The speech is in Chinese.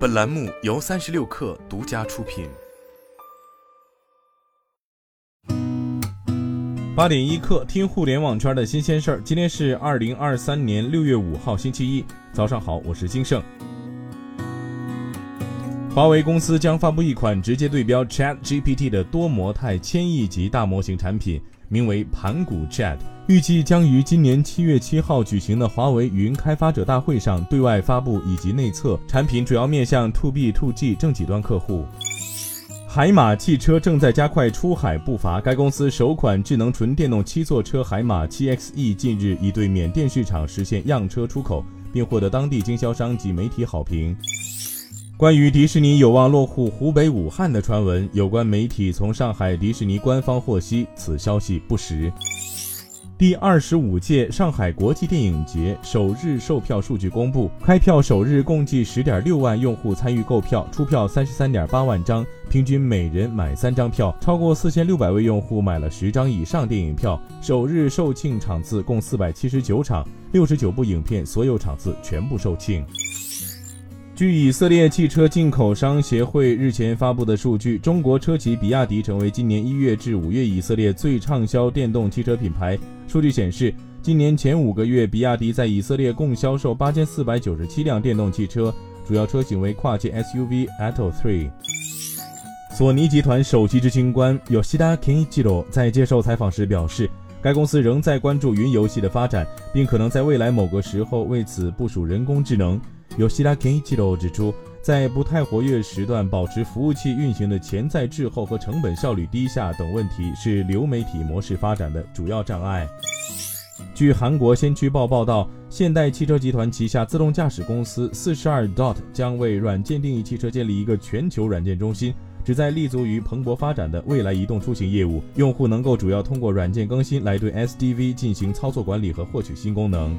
本栏目由三十六氪独家出品。八点一刻，听互联网圈的新鲜事儿。今天是二零二三年六月五号，星期一，早上好，我是金盛。华为公司将发布一款直接对标 Chat GPT 的多模态千亿级大模型产品。名为盘古 Chat，预计将于今年七月七号举行的华为云开发者大会上对外发布以及内测。产品主要面向 To B To G 正企端客户。海马汽车正在加快出海步伐，该公司首款智能纯电动七座车海马 7XE 近日已对缅甸市场实现样车出口，并获得当地经销商及媒体好评。关于迪士尼有望落户湖北武汉的传闻，有关媒体从上海迪士尼官方获悉，此消息不实。第二十五届上海国际电影节首日售票数据公布，开票首日共计十点六万用户参与购票，出票三十三点八万张，平均每人买三张票，超过四千六百位用户买了十张以上电影票。首日售罄场次共四百七十九场，六十九部影片所有场次全部售罄。据以色列汽车进口商协会日前发布的数据，中国车企比亚迪成为今年一月至五月以色列最畅销电动汽车品牌。数据显示，今年前五个月，比亚迪在以色列共销售八千四百九十七辆电动汽车，主要车型为跨界 SUV Atto Three。索尼集团首席执行官 Yoshida Kenichiro 在接受采访时表示，该公司仍在关注云游戏的发展，并可能在未来某个时候为此部署人工智能。有希拉 Kenichiro 指出，在不太活跃时段保持服务器运行的潜在滞后和成本效率低下等问题是流媒体模式发展的主要障碍。据韩国先驱报报道，现代汽车集团旗下自动驾驶公司四十二 Dot 将为软件定义汽车建立一个全球软件中心，旨在立足于蓬勃发展的未来移动出行业务。用户能够主要通过软件更新来对 SDV 进行操作管理和获取新功能。